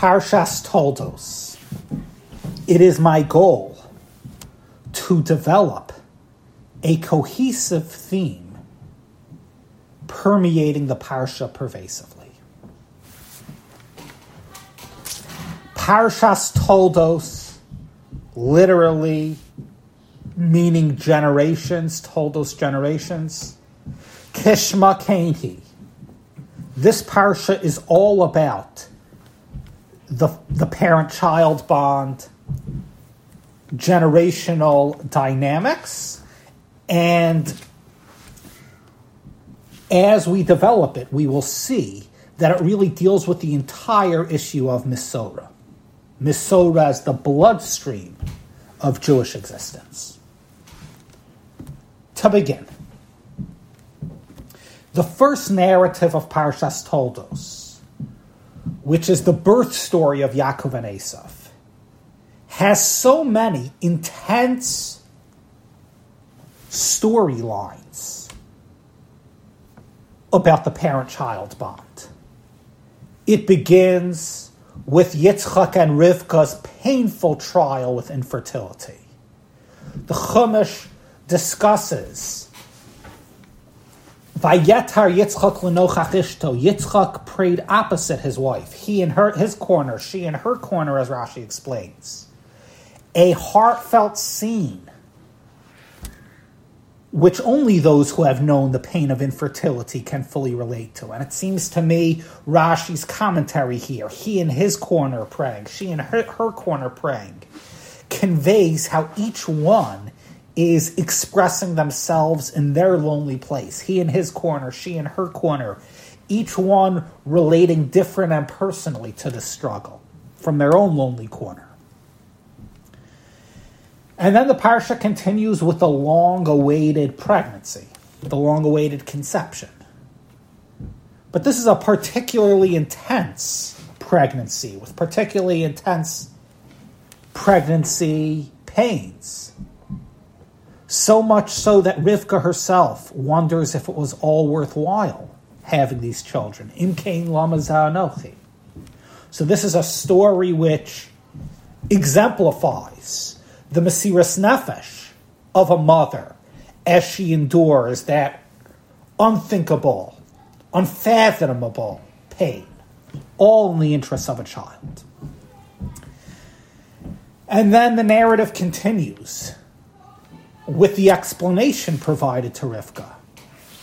Parshas Toldos, it is my goal to develop a cohesive theme permeating the Parsha pervasively. Parshas Toldos, literally meaning generations, Toldos generations. Kishma Kainhi. This parsha is all about the, the parent child bond, generational dynamics, and as we develop it, we will see that it really deals with the entire issue of Mesorah. Mesorah as the bloodstream of Jewish existence. To begin, the first narrative of Parshas Toldos which is the birth story of Yaakov and Esav, has so many intense storylines about the parent child bond. It begins with Yitzchak and Rivka's painful trial with infertility. The Chumash discusses Vayetar Yitzchak lenochach ishto. Yitzchak prayed opposite his wife. He in her his corner, she in her corner, as Rashi explains. A heartfelt scene, which only those who have known the pain of infertility can fully relate to. And it seems to me Rashi's commentary here, he in his corner praying, she in her, her corner praying, conveys how each one is expressing themselves in their lonely place. He in his corner, she in her corner, each one relating different and personally to the struggle from their own lonely corner. And then the parsha continues with the long awaited pregnancy, the long awaited conception. But this is a particularly intense pregnancy with particularly intense pregnancy pains. So much so that Rivka herself wonders if it was all worthwhile having these children. Imkain Lamazanochi. So this is a story which exemplifies the Mesiras Nefesh of a mother as she endures that unthinkable, unfathomable pain, all in the interests of a child. And then the narrative continues with the explanation provided to Rivka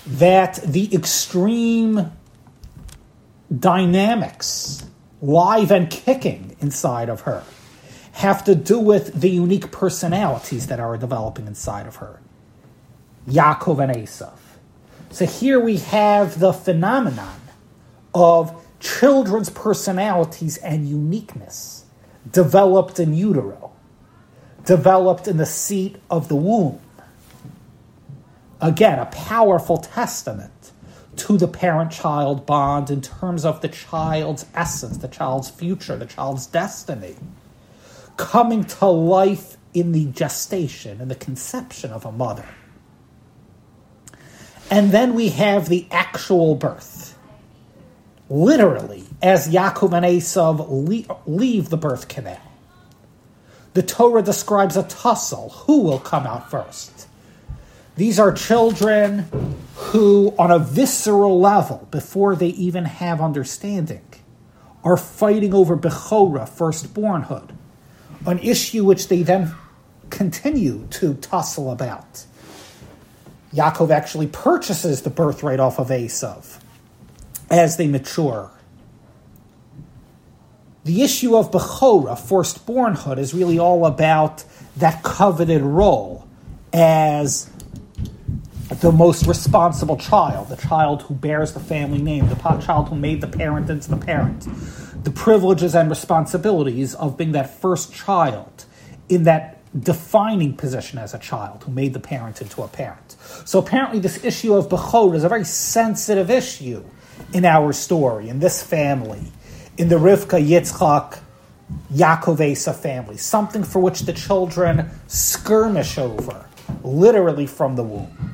that the extreme dynamics, live and kicking inside of her, have to do with the unique personalities that are developing inside of her. Yaakov and Esav. So here we have the phenomenon of children's personalities and uniqueness developed in utero developed in the seat of the womb. Again, a powerful testament to the parent child bond in terms of the child's essence, the child's future, the child's destiny, coming to life in the gestation and the conception of a mother. And then we have the actual birth. Literally, as Yaakov and Esav leave the birth canal the Torah describes a tussle. Who will come out first? These are children who, on a visceral level, before they even have understanding, are fighting over Bechora, firstbornhood, an issue which they then continue to tussle about. Yaakov actually purchases the birthright off of Esav as they mature the issue of Bechora, firstbornhood, is really all about that coveted role as the most responsible child, the child who bears the family name, the child who made the parent into the parent, the privileges and responsibilities of being that first child in that defining position as a child who made the parent into a parent. So apparently, this issue of Bechor is a very sensitive issue in our story, in this family in the Rivka Yitzchak Yaakov Esav family, something for which the children skirmish over, literally from the womb.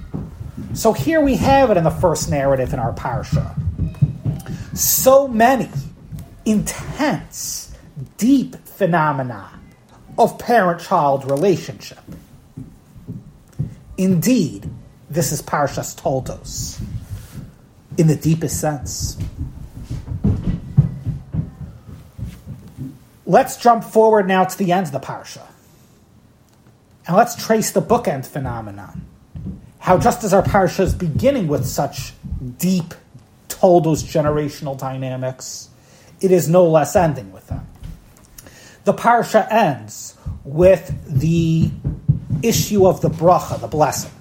So here we have it in the first narrative in our parsha. So many intense deep phenomena of parent child relationship. Indeed, this is Parshas Toldos in the deepest sense. Let's jump forward now to the end of the Parsha. And let's trace the bookend phenomenon. How just as our Parsha is beginning with such deep Toldos generational dynamics, it is no less ending with them. The Parsha ends with the issue of the bracha, the blessing.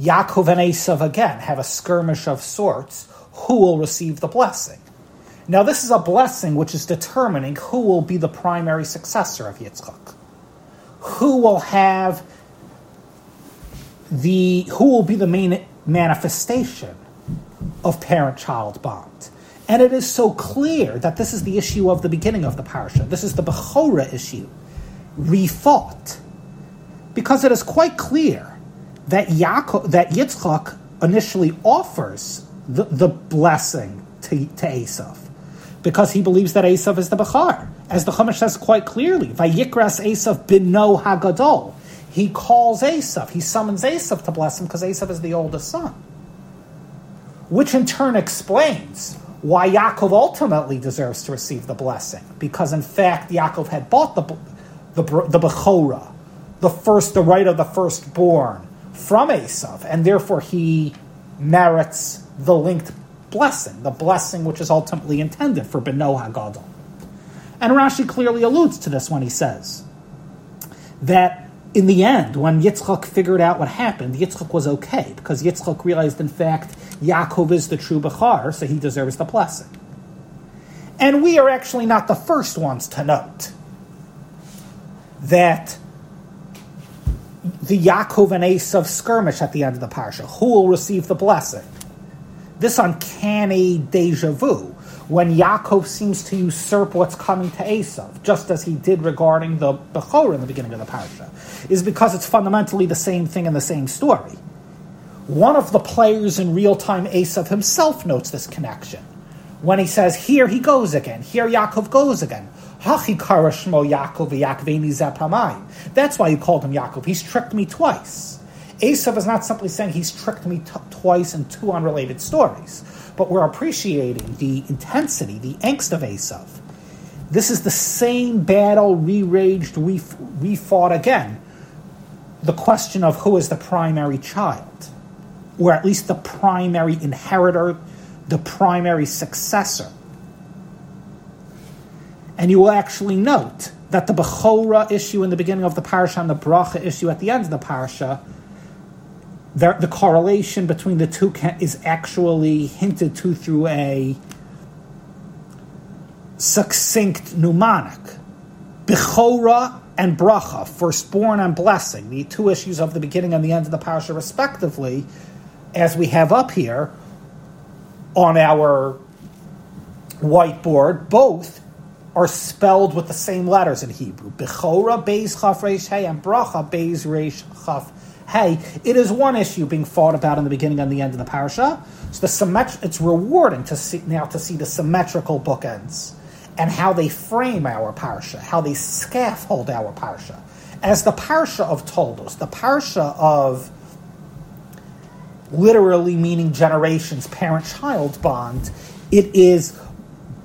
Yaakov and Esav again have a skirmish of sorts. Who will receive the blessing? Now, this is a blessing which is determining who will be the primary successor of Yitzchak. Who will have the who will be the main manifestation of parent-child bond. And it is so clear that this is the issue of the beginning of the parsha. This is the Bechora issue, refought, because it is quite clear that Yaakov, that Yitzchak initially offers the, the blessing to, to Esav because he believes that Esav is the Bechor. As the Chumash says quite clearly, Vayikras Esav no Hagadol. He calls Esav, he summons Esav to bless him because Esav is the oldest son. Which in turn explains why Yaakov ultimately deserves to receive the blessing. Because in fact, Yaakov had bought the, the, the the first, the right of the firstborn, from Esav, and therefore he merits the linked blessing, the blessing which is ultimately intended for Beno Hagadol. And Rashi clearly alludes to this when he says that in the end, when Yitzchak figured out what happened, Yitzchak was okay because Yitzchak realized, in fact, Yaakov is the true Bechor, so he deserves the blessing. And we are actually not the first ones to note that the Yaakov and Esav skirmish at the end of the parsha. Who will receive the blessing? This uncanny deja vu when Yaakov seems to usurp what's coming to Esav, just as he did regarding the Bechor in the beginning of the parsha, is because it's fundamentally the same thing in the same story. One of the players in real time, Esav himself, notes this connection when he says, Here he goes again, here Yaakov goes again. Yaakov Yaakovini Zapamai. That's why you called him Yaakov. He's tricked me twice. Esav is not simply saying he's tricked me t- twice in two unrelated stories, but we're appreciating the intensity, the angst of Esav. This is the same battle re- fought again. The question of who is the primary child, or at least the primary inheritor, the primary successor. And you will actually note that the Bechora issue in the beginning of the parsha and the Bracha issue at the end of the parsha, the, the correlation between the two can, is actually hinted to through a succinct mnemonic. Bechora and Bracha, firstborn and blessing, the two issues of the beginning and the end of the parsha, respectively, as we have up here on our whiteboard, both are spelled with the same letters in Hebrew. Bechora beis chaf reish hey and bracha beis reish chaf hey. It is one issue being fought about in the beginning and the end of the parasha. So the symmet- it's rewarding to see now to see the symmetrical bookends and how they frame our parsha, how they scaffold our parsha. As the parsha of Toldos, the parsha of literally meaning generations, parent-child bond, it is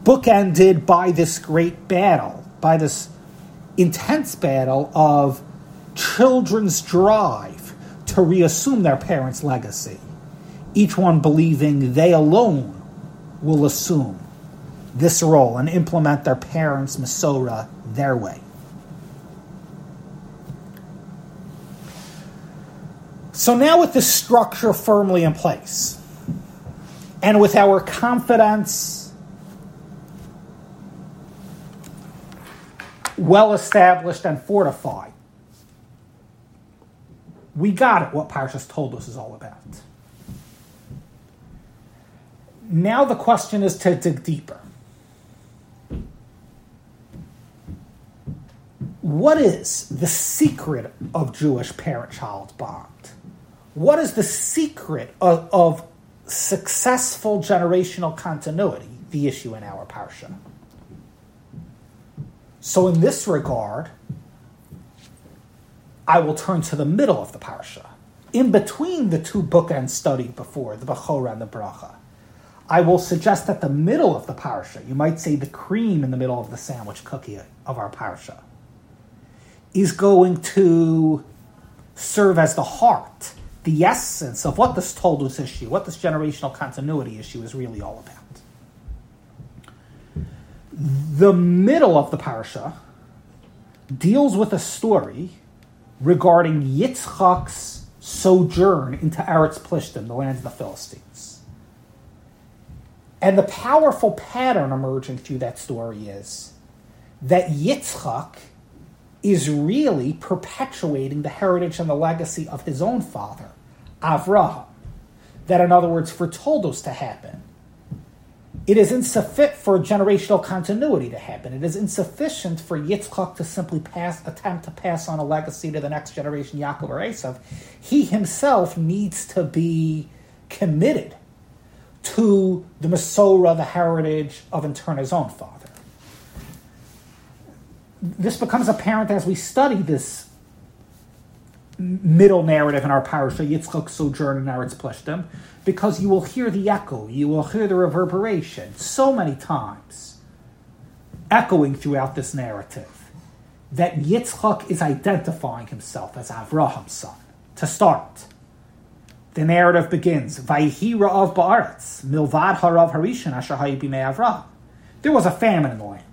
bookended by this great battle, by this intense battle of children's drive to reassume their parents' legacy, each one believing they alone will assume this role and implement their parents' Masora their way. So now, with this structure firmly in place, and with our confidence well established and fortified. We got it, what Parshas Toldos is all about. Now the question is to dig deeper. What is the secret of Jewish parent child bond? What is the secret of, of successful generational continuity? The issue in our parsha. So, in this regard, I will turn to the middle of the parsha, in between the two bookends studied before, the Bechorah and the Bracha. I will suggest that the middle of the parsha, you might say the cream in the middle of the sandwich cookie of our parsha, is going to serve as the heart, the essence of what this Toldos issue, what this generational continuity issue is really all about. The middle of the parsha deals with a story regarding Yitzchak's sojourn into Eretz Plishtim, the land of the Philistines. And the powerful pattern emerging through that story is that Yitzchak is really perpetuating the heritage and the legacy of his own father, Avraham. That, in other words, for Toldos to happen. It is insufficient for generational continuity to happen. It is insufficient for Yitzchak to simply pass, attempt to pass on a legacy to the next generation, Yaakov or Esav. He himself needs to be committed to the Masorah, the heritage of in turn his own father this becomes apparent as we study this middle narrative in our parasha, Yitzchak sojourn in Eretz Plishtim, because you will hear the echo, you will hear the reverberation so many times, echoing throughout this narrative, that Yitzchak is identifying himself as Avraham's son. To start, the narrative begins, Vayhi Ra'av Ba'aretz, Milvad Harav Harishan Asher Avraham. There was a famine in the land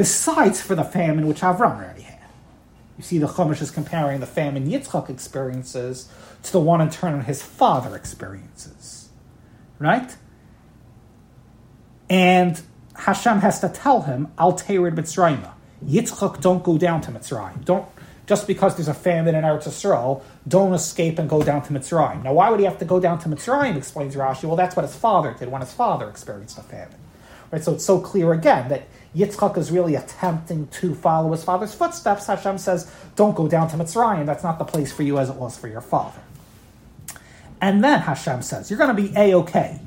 besides for the famine which Avram already had. You see, the Chumash is comparing the famine Yitzchak experiences to the one in turn his father experiences. Right? And Hashem has to tell him, Al Terid Mitzrayim. Yitzchak, don't go down to Mitzrayim. Don't just because there's a famine in Eretz Yisrael, don't escape and go down to Mitzrayim. Now, why would he have to go down to Mitzrayim? Explains Rashi. Well, that's what his father did when his father experienced a famine. Right. So it's so clear again that Yitzchak is really attempting to follow his father's footsteps. Hashem says, Don't go down to Mitzrayim. That's not the place for you as it was for your father. And then Hashem says, You're going to be A OK.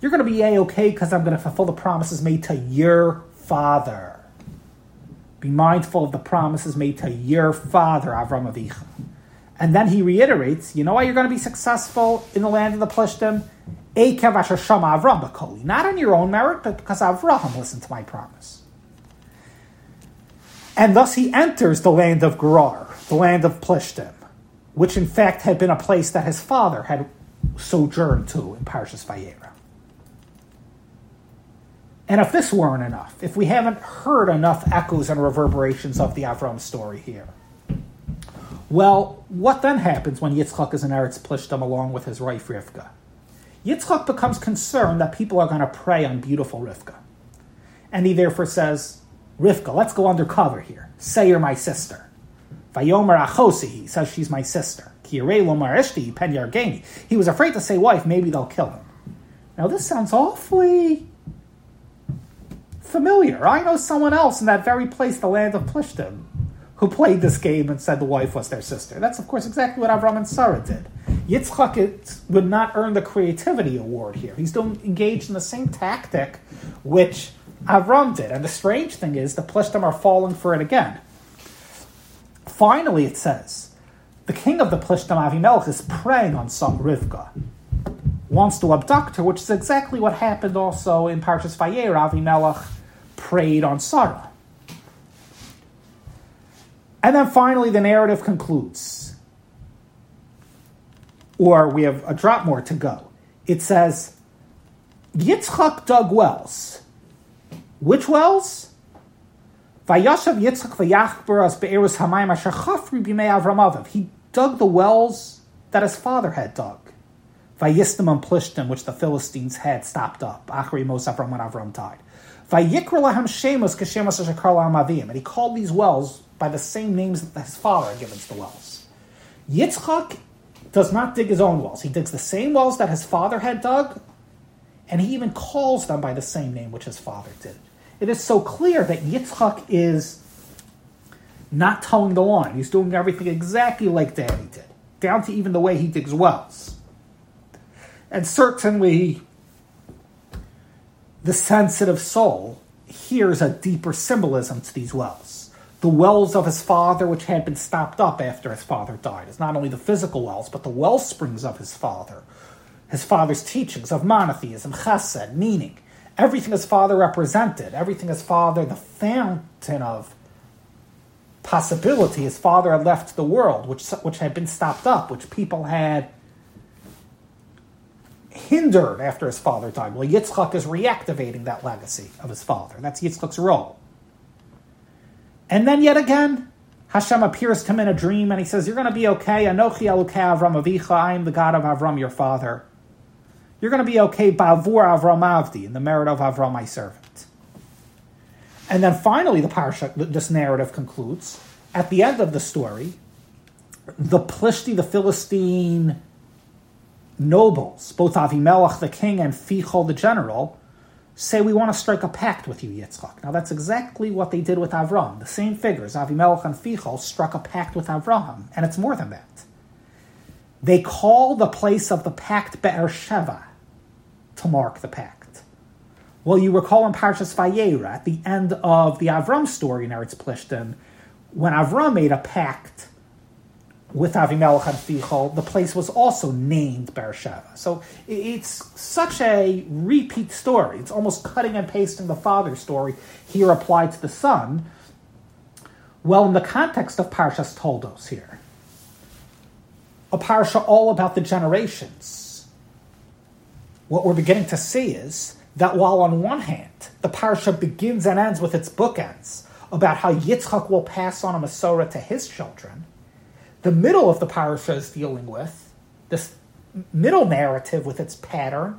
You're going to be A OK because I'm going to fulfill the promises made to your father. Be mindful of the promises made to your father, Avram Avicha. And then he reiterates, you know why you're going to be successful in the land of the Plishtim? Not on your own merit, but because Avraham listened to my promise. And thus he enters the land of Gerar, the land of Plishtim, which in fact had been a place that his father had sojourned to in Parshas Vayera. And if this weren't enough, if we haven't heard enough echoes and reverberations of the Avram story here, well, what then happens when Yitzchak is in Eretz Plishtim along with his wife Rivka? Yitzchak becomes concerned that people are going to prey on beautiful Rivka. And he therefore says, Rivka, let's go undercover here. Say you're my sister. Vayomer achosi, he says she's my sister. He was afraid to say wife, maybe they'll kill him. Now this sounds awfully familiar. I know someone else in that very place, the land of Plishtim, who played this game and said the wife was their sister. That's, of course, exactly what Avram and Sarah did. Yitzchak would not earn the creativity award here. He's still engaged in the same tactic which Avram did. And the strange thing is, the Plishtim are falling for it again. Finally, it says, the king of the Plishtim, Avimelech, is preying on some Rivka. Wants to abduct her, which is exactly what happened also in Parshas Vayera. Avimelech preyed on Sarah. And then finally, the narrative concludes. Or we have a drop more to go. It says, Yitzchak dug wells. Which wells? Vayashav Yitzchak vayachber as be'erus hamayim asher chafri b'mei Avram He dug the wells that his father had dug. Vayistim and Plishtim, which the Philistines had stopped up. Achri Mos Avram when Avram died. Vayikra lahem shemus kashemus asher avim. And he called these wells by the same names that his father had given to the wells. Yitzchak does not dig his own wells. He digs the same wells that his father had dug, and he even calls them by the same name which his father did. It is so clear that Yitzchak is not toeing the line. He's doing everything exactly like Daddy did, down to even the way he digs wells. And certainly, the sensitive soul hears a deeper symbolism to these wells. The wells of his father, which had been stopped up after his father died, is not only the physical wells, but the well springs of his father, his father's teachings of monotheism, chesed, meaning, everything his father represented, everything his father, the fountain of possibility his father had left the world, which, which had been stopped up, which people had hindered after his father died. Well, Yitzchak is reactivating that legacy of his father. That's Yitzchak's role. And then yet again, Hashem appears to him in a dream and he says, You're going to be okay. Anochi Elukei Avram Avicha. I am the God of Avram, your father. You're going to be okay. Bavur Avram Avdi, in the merit of Avram, my servant. And then finally, the parsha, this narrative concludes. At the end of the story, the Plishti, the Philistine nobles, both Avimelech the king and Fichol the general, say we want to strike a pact with you, Yitzchak. Now that's exactly what they did with Avram. The same figures, Avimelech and Fichol, struck a pact with Avram, and it's more than that. They call the place of the pact Be'er Sheva to mark the pact. Well, you recall in Parshas Vayera, at the end of the Avram story in Eretz Plishtim, when Avram made a pact with Avimelech and Fichol, the place was also named Beersheba. So it's such a repeat story. It's almost cutting and pasting the father's story here applied to the son. Well, in the context of Parshas Toldos here, a parsha all about the generations. What we're beginning to see is that while on one hand the parsha begins and ends with its bookends about how Yitzchak will pass on a Masorah to his children, the middle of the parasha is dealing with, this middle narrative with its pattern,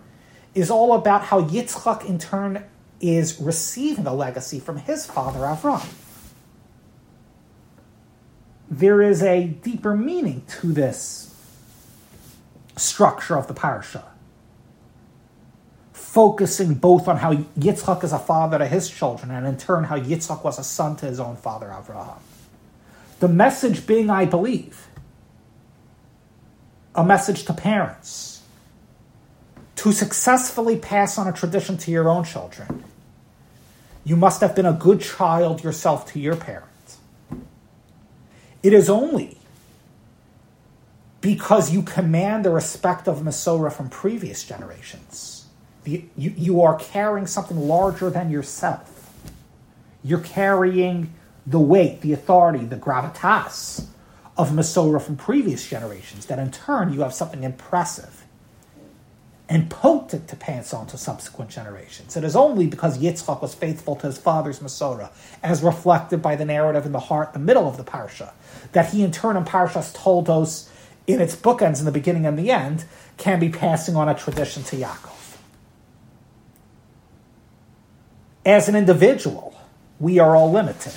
is all about how Yitzchak in turn is receiving a legacy from his father Avram. There is a deeper meaning to this structure of the parasha, focusing both on how Yitzchak is a father to his children, and in turn how Yitzchak was a son to his own father Avraham. The message being, I believe, a message to parents to successfully pass on a tradition to your own children. You must have been a good child yourself to your parents. It is only because you command the respect of Masorah from previous generations. You, you, you are carrying something larger than yourself. You're carrying the weight, the authority, the gravitas of Masorah from previous generations, that in turn you have something impressive and potent to pass on to subsequent generations. It is only because Yitzchak was faithful to his father's Masorah, as reflected by the narrative in the heart, the middle of the parsha, that he in turn in Parshas Toldos, in its bookends in the beginning and the end, can be passing on a tradition to Yaakov. As an individual, we are all limited.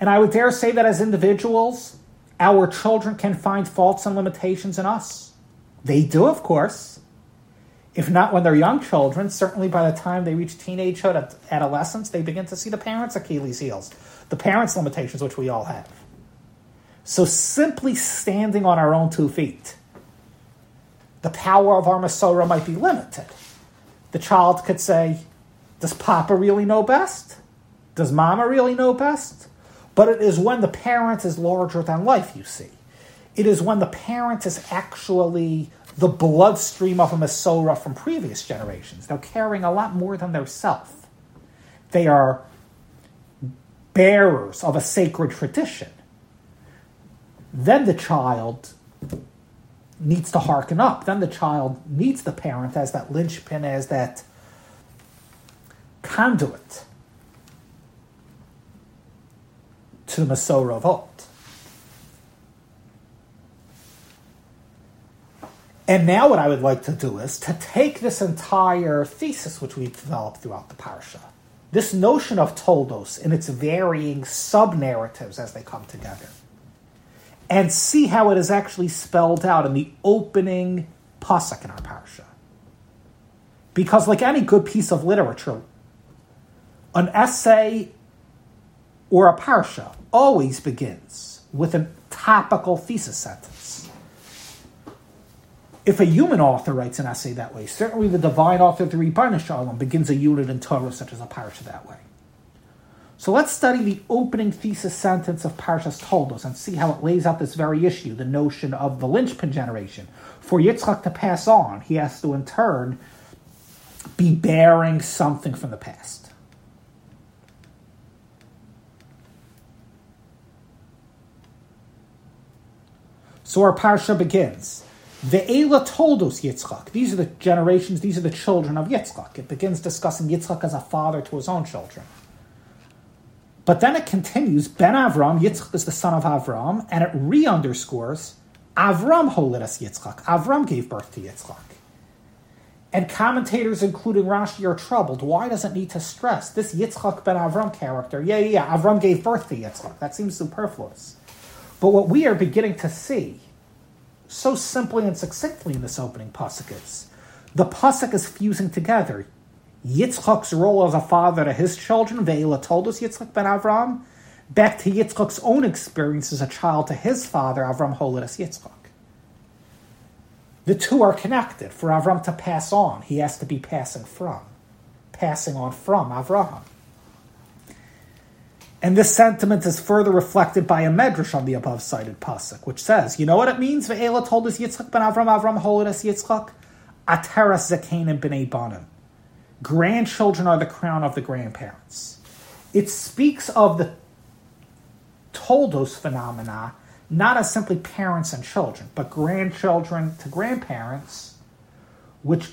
And I would dare say that as individuals, our children can find faults and limitations in us. They do, of course. If not when they're young children, certainly by the time they reach teenagehood, adolescence, they begin to see the parents' Achilles' heels, the parents' limitations, which we all have. So simply standing on our own two feet, the power of our Masorah might be limited. The child could say, Does Papa really know best? Does Mama really know best? But it is when the parent is larger than life, you see. It is when the parent is actually the bloodstream of a Masorah from previous generations. They're carrying a lot more than their self. They are bearers of a sacred tradition. Then the child needs to hearken up. Then the child needs the parent as that linchpin, as that conduit to the Masorah of old. And now, what I would like to do is to take this entire thesis which we've developed throughout the parsha, this notion of Toldos in its varying sub narratives as they come together, and see how it is actually spelled out in the opening pasuk in our parsha. Because, like any good piece of literature, an essay or a parsha always begins with a topical thesis sentence. if a human author writes an essay that way, certainly the divine author, the Ribbono Shel Olam, begins a unit in Torah such as a parsha that way. So let's study the opening thesis sentence of Parshas Toldos and see how it lays out this very issue, the notion of the linchpin generation. For Yitzchak to pass on, he has to in turn be bearing something from the past. So our parsha begins. Ve'ela toldos Yitzchak. These are the generations, these are the children of Yitzchak. It begins discussing Yitzchak as a father to his own children. But then it continues, Ben Avram, Yitzchak is the son of Avram, and it re-underscores, Avram holidas Yitzchak. Avram gave birth to Yitzchak. And commentators, including Rashi, are troubled. Why does it need to stress this Yitzchak ben Avram character? Yeah, yeah, yeah, Avram gave birth to Yitzchak. That seems superfluous. But what we are beginning to see, so simply and succinctly in this opening pasuk is, the pasuk is fusing together Yitzchak's role as a father to his children, Ve'ila toldos Yitzchak ben Avram, back to Yitzchak's own experience as a child to his father, Avram Holidas Yitzchak. The two are connected. For Avram to pass on, he has to be passing from, passing on from Avraham. And this sentiment is further reflected by a medrash on the above cited pasuk, which says, "You know what it means? Ve'ela toldos Yitzchak ben Avram, Avram Holidas Yitzchak, Ateras Zekanim b'nei Banim grandchildren are the crown of the grandparents. It speaks of the toldos phenomena not as simply parents and children, but grandchildren to grandparents, which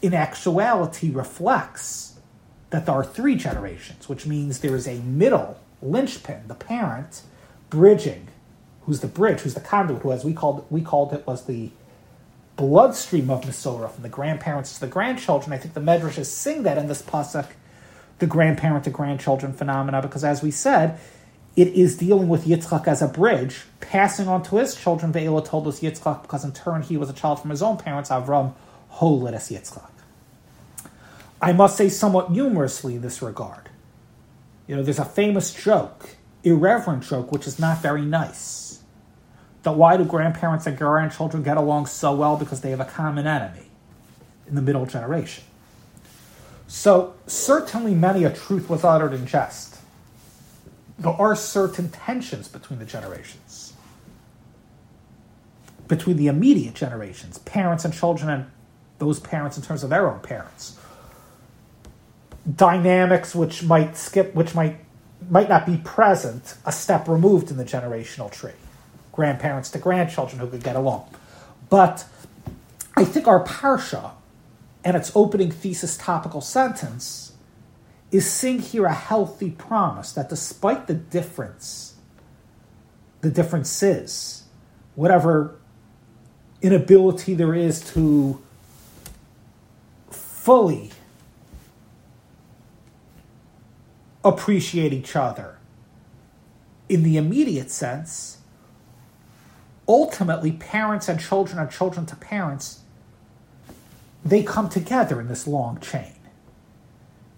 in actuality reflects that there are three generations, which means there is a middle linchpin, the parent, bridging, who's the bridge, who's the conduit, who as we called we called it was the bloodstream of Mesorah from the grandparents to the grandchildren. I think the Medrash sing that in this pasuk, the grandparent to grandchildren phenomena, because as we said, it is dealing with Yitzchak as a bridge, passing on to his children. Ve'ela toldos Yitzchak because in turn he was a child from his own parents, Avram Holidas Yitzchak. I must say somewhat humorously in this regard. You know, there's a famous joke, irreverent joke, which is not very nice that why do grandparents and grandchildren get along so well? Because they have a common enemy in the middle generation. So, certainly many a truth was uttered in jest. There are certain tensions between the generations, between the immediate generations, parents and children, and those parents in terms of their own parents. Dynamics which might skip, which might might not be present a step removed in the generational tree grandparents to grandchildren who could get along. But I think our parsha and its opening thesis topical sentence is seeing here a healthy promise that despite the difference, the differences, whatever inability there is to fully appreciate each other. In the immediate sense, ultimately parents and children and children to parents. They come together in this long chain.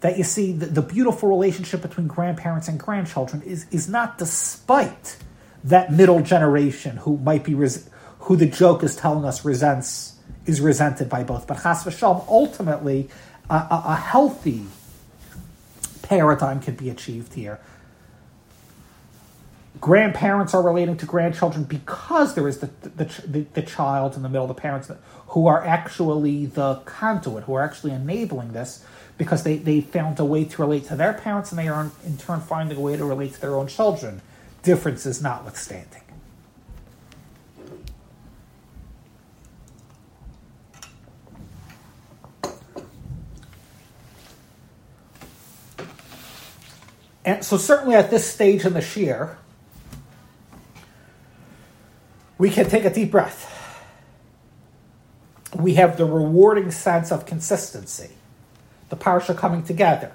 That you see the, the beautiful relationship between grandparents and grandchildren is, is not despite that middle generation who might be res- who the joke is telling us resents is resented by both. But chas v'shalom ultimately a, a, a healthy paradigm can be achieved here grandparents are relating to grandchildren because there is the, the, the, the, child in the middle, the parents who are actually the conduit, who are actually enabling this because they, they found a way to relate to their parents and they are in turn finding a way to relate to their own children, differences notwithstanding. And so, certainly at this stage in the shiur, we can take a deep breath. We have the rewarding sense of consistency, the parsha coming together.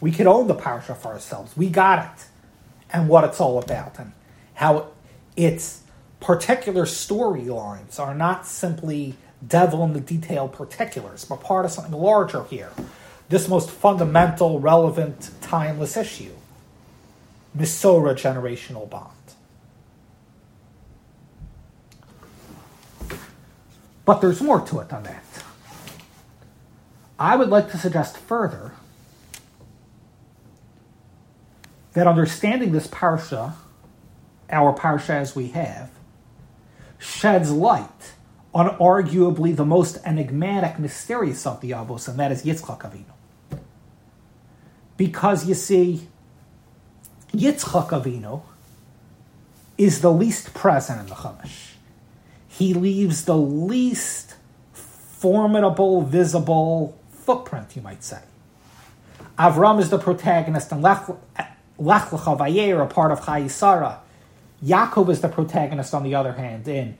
We can own the parsha for ourselves. We got it, and what it's all about, and how its particular storylines are not simply devil in the detail particulars, but part of something larger here. This most fundamental, relevant, timeless issue. Mesorah generational bond. But there's more to it than that. I would like to suggest further that understanding this parsha, our parsha as we have, sheds light on arguably the most enigmatic, mysterious of the Avos, and that is Yitzchak Avinu. Because you see, Yitzchak Avinu is the least present in the Chumash. He leaves the least formidable, visible footprint, you might say. Avram is the protagonist in Lech, Lech Lecha Vayer, a part of Chayei Sarah. Yaakov is the protagonist, on the other hand, in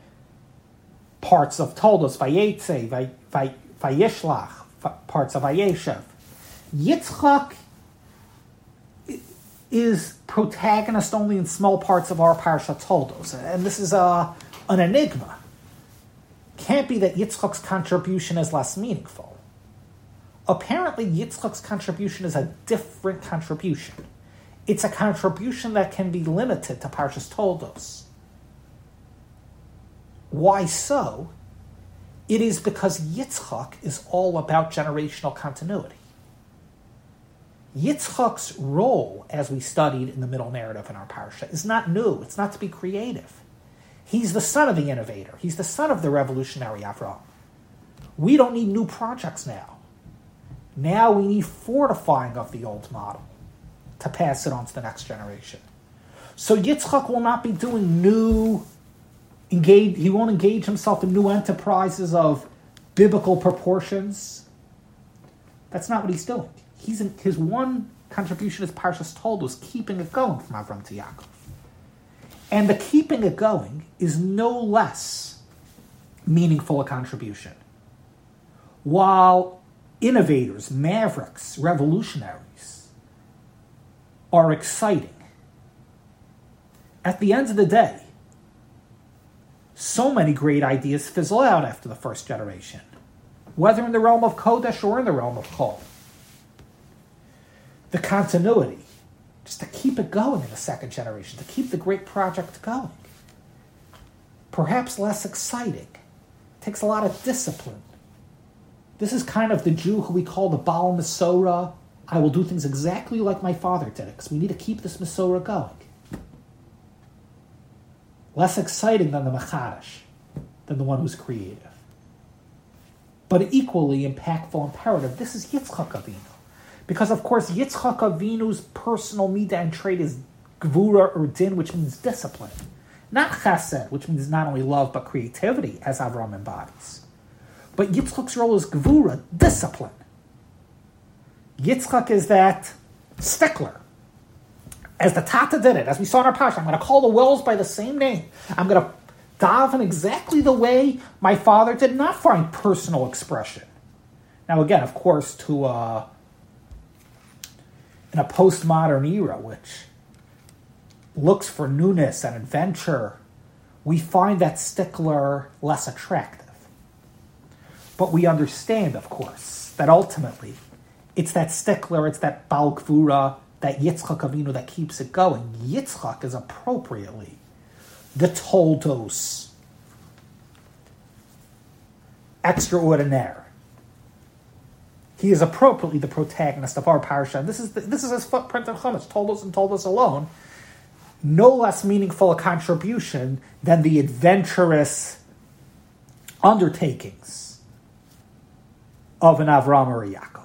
parts of Toldos, Vayetze, Vayishlach, parts of Vayeshev. Yitzchak is protagonist only in small parts of our parsha Toldos, and this is a, an enigma. Can't be that Yitzchak's contribution is less meaningful. Apparently, Yitzchak's contribution is a different contribution. It's a contribution that can be limited to Parshas Toldos. Why so? It is because Yitzchak is all about generational continuity. Yitzchak's role, as we studied in the middle narrative in our parsha, is not new. It's not to be creative. He's the son of the innovator. He's the son of the revolutionary Avram. We don't need new projects now. Now we need fortifying of the old model to pass it on to the next generation. So Yitzchak will not be doing new engage he won't engage himself in new enterprises of biblical proportions. That's not what he's doing. He's in, his one contribution as Parshas Toldos keeping it going from Avram to Yaakov. And the keeping it going is no less meaningful a contribution. While innovators, mavericks, revolutionaries are exciting, at the end of the day, so many great ideas fizzle out after the first generation, whether in the realm of Kodesh or in the realm of Chol. The continuity, just to keep it going in the second generation, to keep the great project going. Perhaps less exciting, takes a lot of discipline. This is kind of the Jew who we call the Baal Masorah. I will do things exactly like my father did it, because we need to keep this Masorah going less exciting than the Mechadesh, than the one who's creative. But equally impactful imperative, this is Yitzchak Avinu. Because, of course, Yitzchak Avinu's personal midah and trait is gvura or din, which means discipline. Not chesed, which means not only love but creativity, as Avram embodies. But Yitzchak's role is gvura, discipline. Yitzchak is that stickler as the Tata did it, as we saw in our parsha, I'm going to call the wells by the same name. I'm going to daven exactly the way my father did, not find personal expression. Now, again, of course, to uh, in a postmodern era, which looks for newness and adventure, we find that stickler less attractive. But we understand, of course, that ultimately it's that stickler, it's that baal gvura, that Yitzchak Avinu that keeps it going. Yitzchak is appropriately the toldos extraordinaire. He is appropriately the protagonist of our parsha. This is the, this is his footprint in Chumash, Toldos and Toldos alone. No less meaningful a contribution than the adventurous undertakings of an Avram or a Yaakov.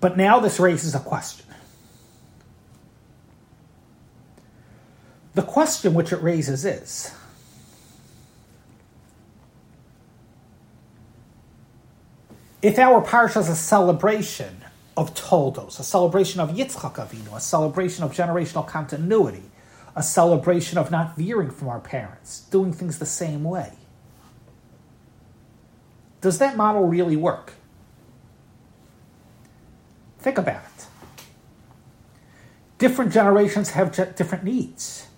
But now this raises a question. The question which it raises is if our parsha is a celebration of Toldos, a celebration of Yitzchak Avinu, a celebration of generational continuity, a celebration of not veering from our parents, doing things the same way, does that model really work? Think about it. Different generations have different needs.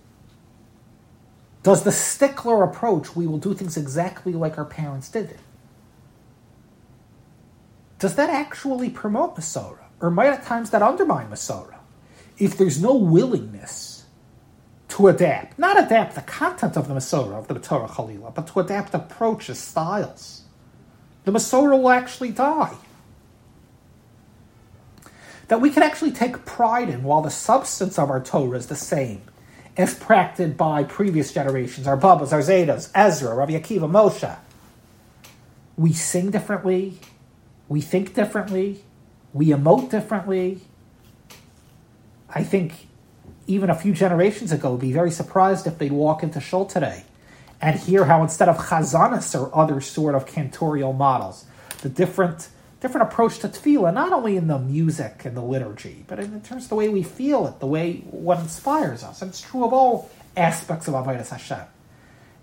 Does the stickler approach, we will do things exactly like our parents did it? Does that actually promote Masorah? Or might at times that undermine Masorah? if there's no willingness to adapt, not adapt the content of the Masorah, of the Torah Chalila, but to adapt approaches, styles, the Masorah will actually die. That we can actually take pride in while the substance of our Torah is the same as practiced by previous generations, our Babas, our Zedas, Ezra, Rabbi Akiva, Moshe. We sing differently, we think differently, we emote differently. I think even a few generations ago would be very surprised if they'd walk into Shul today and hear how instead of chazanas or other sort of cantorial models, the different different approach to tefillah, not only in the music and the liturgy, but in terms of the way we feel it, the way what inspires us. And it's true of all aspects of Avodah Hashem.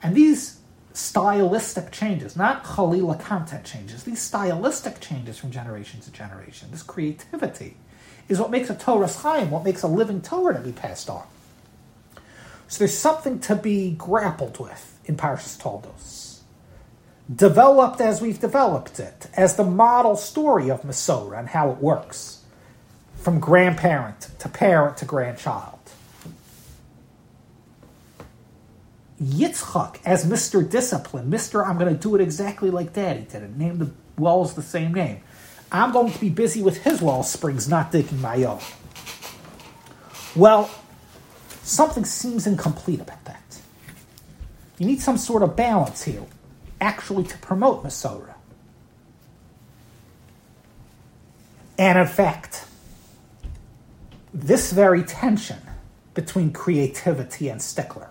And these stylistic changes, not Khalila content changes, these stylistic changes from generation to generation, this creativity, is what makes a Torah Chaim, what makes a living Torah to be passed on. So there's something to be grappled with in Parshas Toldos developed as we've developed it, as the model story of Mesorah and how it works, from grandparent to parent to grandchild. Yitzchak as Mr. Discipline, Mr. I'm going to do it exactly like Daddy did it, name the wells the same name. I'm going to be busy with his well springs, not digging my own. Well, something seems incomplete about that. You need some sort of balance here actually to promote Mesorah. And in fact, this very tension between creativity and stickler,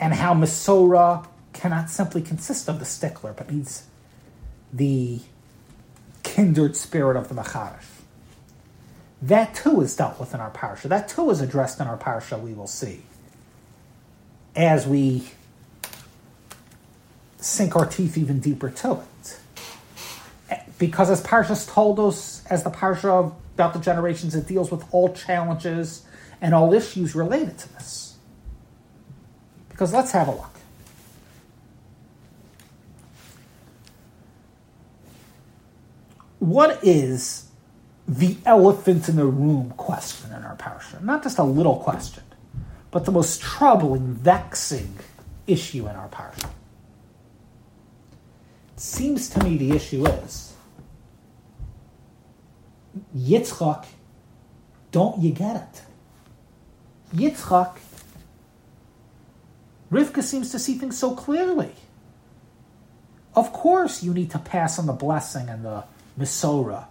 and how Mesorah cannot simply consist of the stickler, but needs the kindred spirit of the Macharif. That too is dealt with in our parsha. That too is addressed in our parsha, we will see. As we sink our teeth even deeper to it. Because as Parshas Toldos, as the Parsha about the generations, it deals with all challenges and all issues related to this. Because let's have a look. What is the elephant in the room question in our parsha? Not just a little question, but the most troubling, vexing issue in our parsha seems to me the issue is Yitzchak, don't you get it? Yitzchak, Rivka seems to see things so clearly. Of course, you need to pass on the blessing and the Mesorah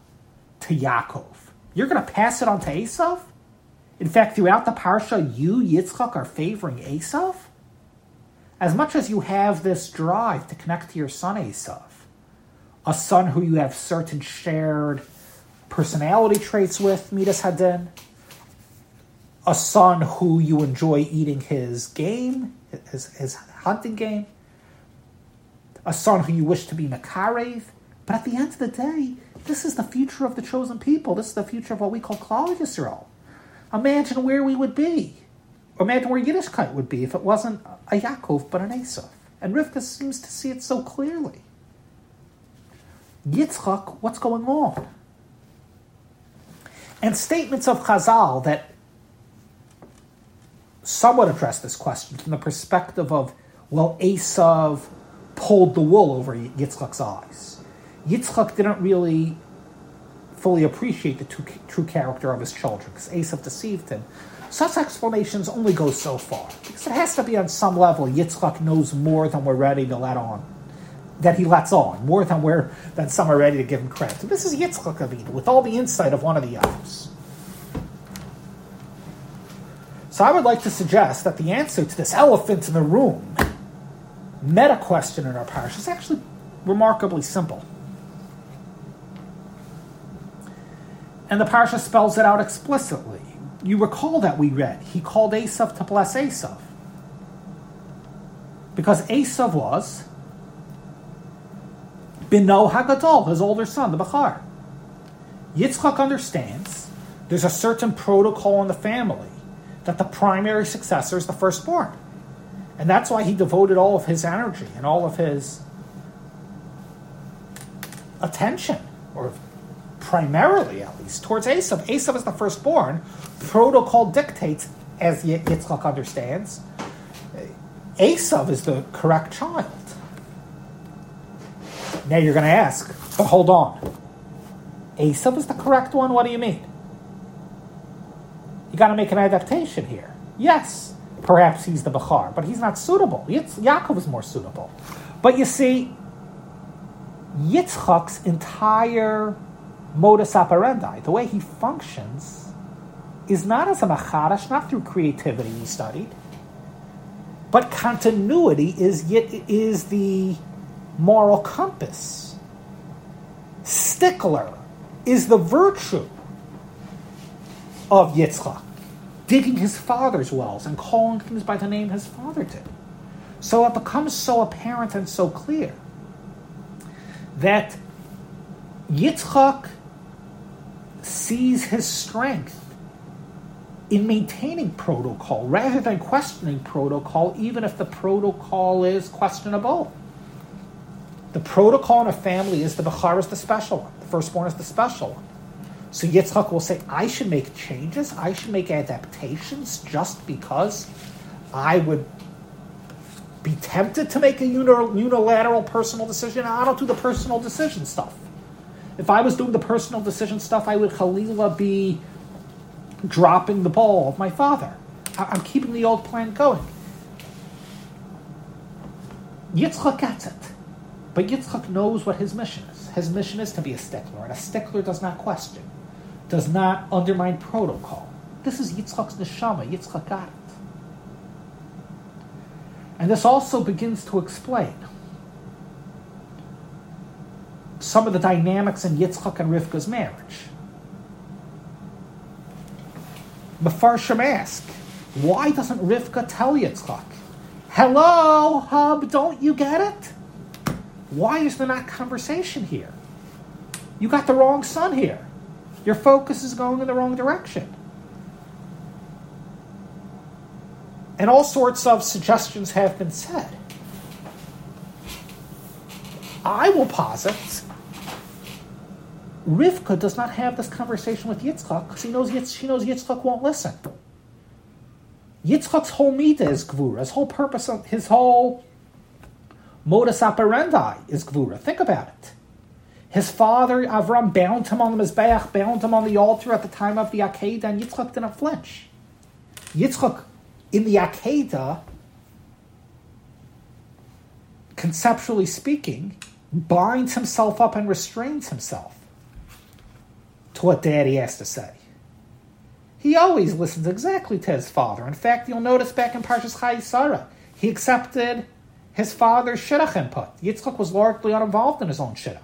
to Yaakov. You're going to pass it on to Esav? In fact, throughout the parsha, you, Yitzchak, are favoring Esav? As much as you have this drive to connect to your son Esav, a son who you have certain shared personality traits with, Midas Hadin, a son who you enjoy eating his game, his, his hunting game, a son who you wish to be Makarev, but at the end of the day, this is the future of the chosen people. This is the future of what we call Klal Yisrael. Imagine where we would be Imagine where Yiddishkeit would be if it wasn't a Yaakov but an Esav. And Rivka seems to see it so clearly. Yitzchak, what's going on? And statements of Chazal that somewhat address this question from the perspective of, well, Esav pulled the wool over Yitzchak's eyes. Yitzchak didn't really fully appreciate the true, character of his children because Esav deceived him. Such explanations only go so far, because it has to be on some level Yitzchak knows more than we're ready to let on, that he lets on, more than we're than some are ready to give him credit. So this is Yitzchak Avinu with all the insight of one of the Avos. So I would like to suggest that the answer to this elephant in the room meta question in our parsha is actually remarkably simple. And the parsha spells it out explicitly you recall that we read, he called Esav to bless Esav. Because Esav was Bino Hagadol, his older son, the Bechor. Yitzchak understands there's a certain protocol in the family that the primary successor is the firstborn. And that's why he devoted all of his energy and all of his attention or primarily at least, towards Esav. Esav is the firstborn. Protocol dictates, as Yitzchak understands, Esav is the correct child. Now you're going to ask, but hold on. Esav is the correct one? What do you mean? You got to make an adaptation here. Yes, perhaps he's the Bechor, but he's not suitable. Yitz- Yaakov is more suitable. But you see, Yitzchak's entire modus operandi, the way he functions, is not as a Mechadesh, not through creativity he studied, but continuity is yet is the moral compass. Stickler is the virtue of Yitzchak, digging his father's wells and calling things by the name his father did. So it becomes so apparent and so clear that Yitzchak sees his strength in maintaining protocol rather than questioning protocol, even if the protocol is questionable. The protocol in a family is the Bechor is the special one, the firstborn is the special one. So Yitzchak will say, I should make changes, I should make adaptations just because I would be tempted to make a unilateral personal decision. I don't do the personal decision stuff. If I was doing the personal decision stuff, I would Khalila be dropping the ball of my father. I'm keeping the old plan going. Yitzchak gets it. But Yitzchak knows what his mission is. His mission is to be a stickler, and a stickler does not question, does not undermine protocol. This is Yitzchak's neshama. Yitzchak got it. And this also begins to explain some of the dynamics in Yitzchak and Rivka's marriage. Mefarshim ask, why doesn't Rivka tell Yitzchak, hello, hub, don't you get it? Why is there not conversation here? You got the wrong son here. Your focus is going in the wrong direction. And all sorts of suggestions have been said. I will posit Rivka does not have this conversation with Yitzchak because he knows Yitz, she knows Yitzchak won't listen. Yitzchak's whole mida is gvura. His whole purpose of his whole modus operandi is gvura. Think about it. His father Avram bound him on the mizbeach, bound him on the altar at the time of the Akedah, and Yitzchak didn't flinch. Yitzchak, in the Akedah, conceptually speaking, binds himself up and restrains himself to what daddy has to say. He always listens exactly to his father. In fact, you'll notice back in Parshas Chayei Sarah, he accepted his father's shidduch input. Yitzchak was largely uninvolved in his own shidduch.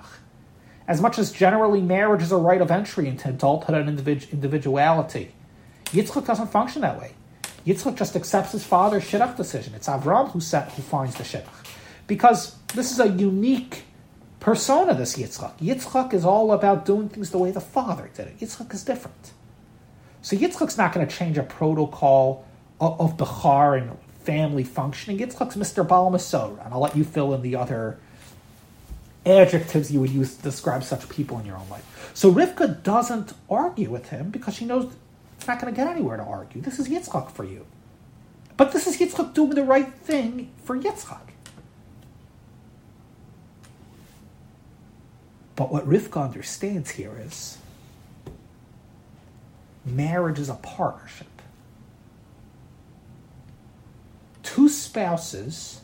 As much as generally marriage is a right of entry into adulthood and individ- individuality, Yitzchak doesn't function that way. Yitzchak just accepts his father's shidduch decision. It's Avram who, set, who finds the shidduch. Because this is a unique persona, this Yitzchak. Yitzchak is all about doing things the way the father did it. Yitzchak is different. So Yitzchak's not going to change a protocol of, of and family functioning. Yitzchak's Mr. Baal and I'll let you fill in the other adjectives you would use to describe such people in your own life. So Rivka doesn't argue with him because she knows it's not going to get anywhere to argue. This is Yitzchak for you. But this is Yitzchak doing the right thing for Yitzchak. But what Rivka understands here is marriage is a partnership. Two spouses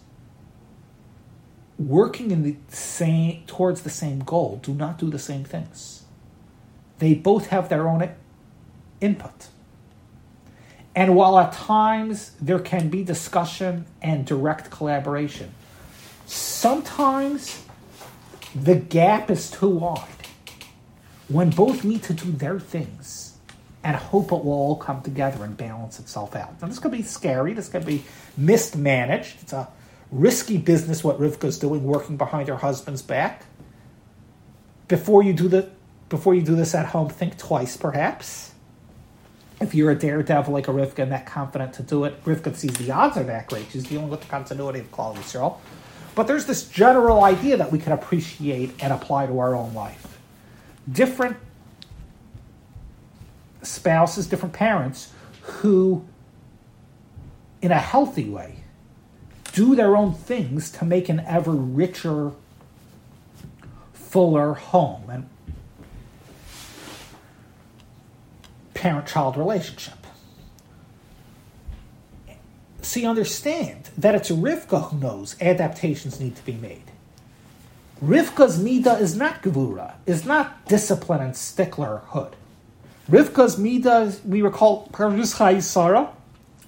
working in the same towards the same goal do not do the same things. They both have their own input. And while at times there can be discussion and direct collaboration, sometimes the gap is too wide. When both need to do their things and hope it will all come together and balance itself out. Now, this could be scary, this could be mismanaged. It's a risky business what Rivka's doing, working behind her husband's back. Before you do the before you do this at home, think twice, perhaps. If you're a daredevil like a Rivka and that confident to do it, Rivka sees the odds are that great. She's dealing with the continuity of Klal Yisrael. But there's this general idea that we can appreciate and apply to our own life. Different spouses, different parents who, in a healthy way, do their own things to make an ever richer, fuller home and parent child relationship. You understand that it's Rivka who knows adaptations need to be made. Rivka's Mida is not Gevura, is not discipline and sticklerhood. Rivka's Mida, we recall, Sarah,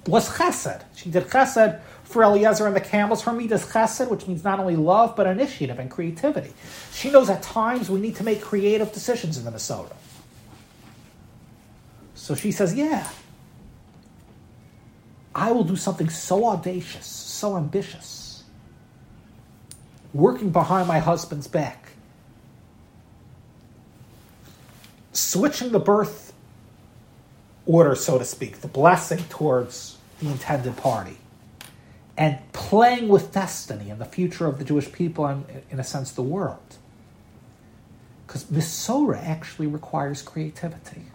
was chesed. She did chesed for Eliezer and the camels. Her Mida is chesed, which means not only love, but initiative and creativity. She knows at times we need to make creative decisions in the Mesorah. So she says, Yeah, I will do something so audacious, so ambitious, working behind my husband's back, switching the birth order, so to speak, the blessing towards the intended party, and playing with destiny and the future of the Jewish people and, in a sense, the world. Because Mesorah actually requires creativity.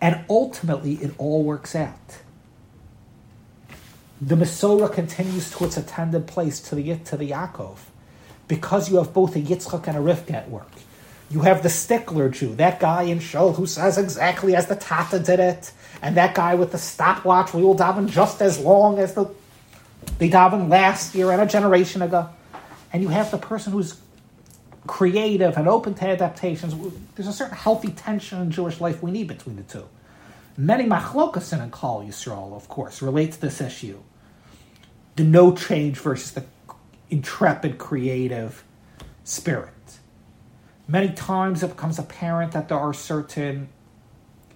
And ultimately, it all works out. The Mesorah continues to its attended place to the to the Yaakov, because you have both a Yitzchak and a Rivka at work. You have the stickler Jew, that guy in Shul who says exactly as the Tata did it, and that guy with the stopwatch. We will daven just as long as the they davened last year and a generation ago. And you have the person who's creative and open to adaptations. There's a certain healthy tension in Jewish life we need between the two. Many machlokas in Klal Yisrael, of course, relate to this issue. The no change versus the intrepid, creative spirit. Many times it becomes apparent that there are certain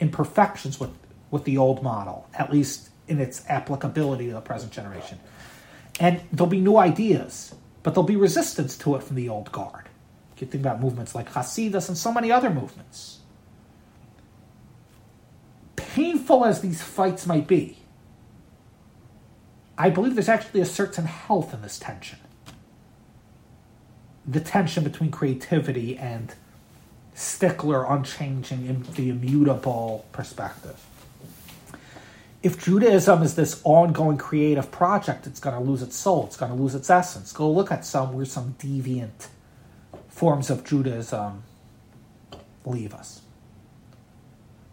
imperfections with, with the old model, at least in its applicability to the present generation. And there'll be new ideas, but there'll be resistance to it from the old guard. You think about movements like Hasidus and so many other movements. Painful as these fights might be, I believe there's actually a certain health in this tension. The tension between creativity and stickler, unchanging, the immutable perspective. If Judaism is this ongoing creative project, it's going to lose its soul. It's going to lose its essence. Go look at some where some deviant forms of Judaism leave us.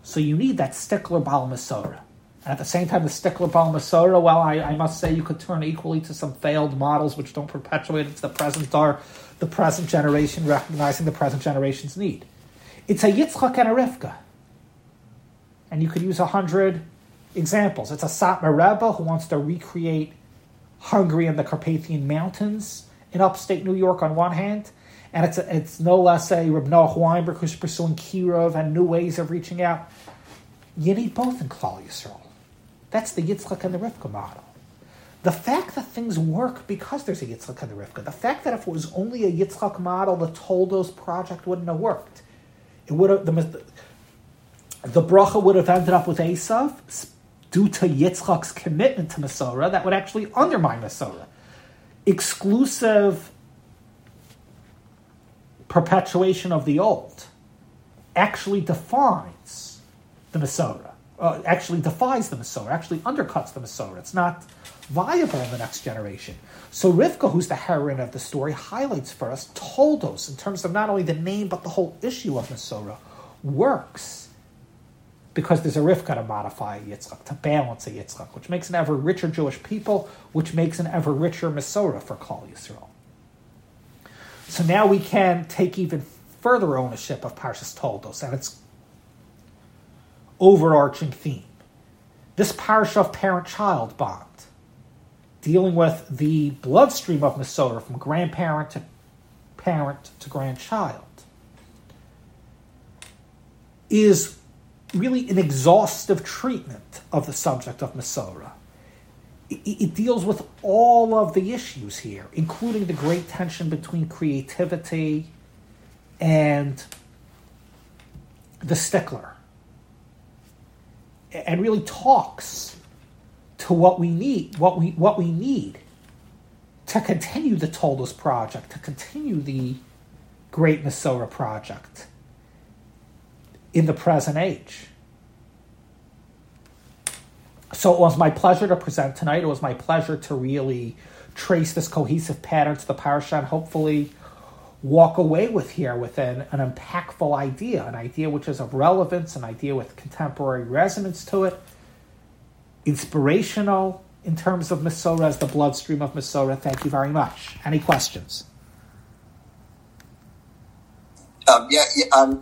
So you need that stickler Baal Mesorah. And at the same time, the stickler Baal Mesorah, well, I, I, must say you could turn equally to some failed models which don't perpetuate it to the present or the present generation, recognizing the present generation's need. It's a Yitzchak and a Rivka. And you could use a hundred examples. It's a Satmar Rebbe who wants to recreate Hungary and the Carpathian Mountains in upstate New York on one hand, and it's a, it's no less a Reb Noach Weinberg who's pursuing kiruv and new ways of reaching out. You need both in Klal Yisrael. That's the Yitzchak and the Rivka model. The fact that things work because there's a Yitzchak and the Rivka, the fact that if it was only a Yitzchak model, the Toldos project wouldn't have worked. It would have the, the bracha would have ended up with Esav due to Yitzchak's commitment to Mesorah that would actually undermine Mesorah. Exclusive perpetuation of the old actually defines the Mesorah, uh, actually defies the Mesorah, actually undercuts the Mesorah. It's not viable in the next generation. So Rivka, who's the heroine of the story, highlights for us Toldos in terms of not only the name but the whole issue of Mesorah works because there's a Rivka to modify Yitzchak, to balance a Yitzchak, which makes an ever richer Jewish people, which makes an ever richer Mesorah for Klal Yisrael. So now we can take even further ownership of Parshas Toldos and its overarching theme. This parsha of parent-child bond, dealing with the bloodstream of Mesorah from grandparent to parent to grandchild, is really an exhaustive treatment of the subject of Mesorah it deals with all of the issues here, including the great tension between creativity and the stickler. And really talks to what we need, what we what we need to continue the Toldos project, to continue the Great Mesorah project. in the present age. So it was my pleasure to present tonight. It was my pleasure to really trace this cohesive pattern to the parasha and hopefully walk away with here with an, an impactful idea, an idea which is of relevance, an idea with contemporary resonance to it, inspirational in terms of Mesorah as the bloodstream of Mesorah. Thank you very much. Any questions? Um, yeah, yeah um,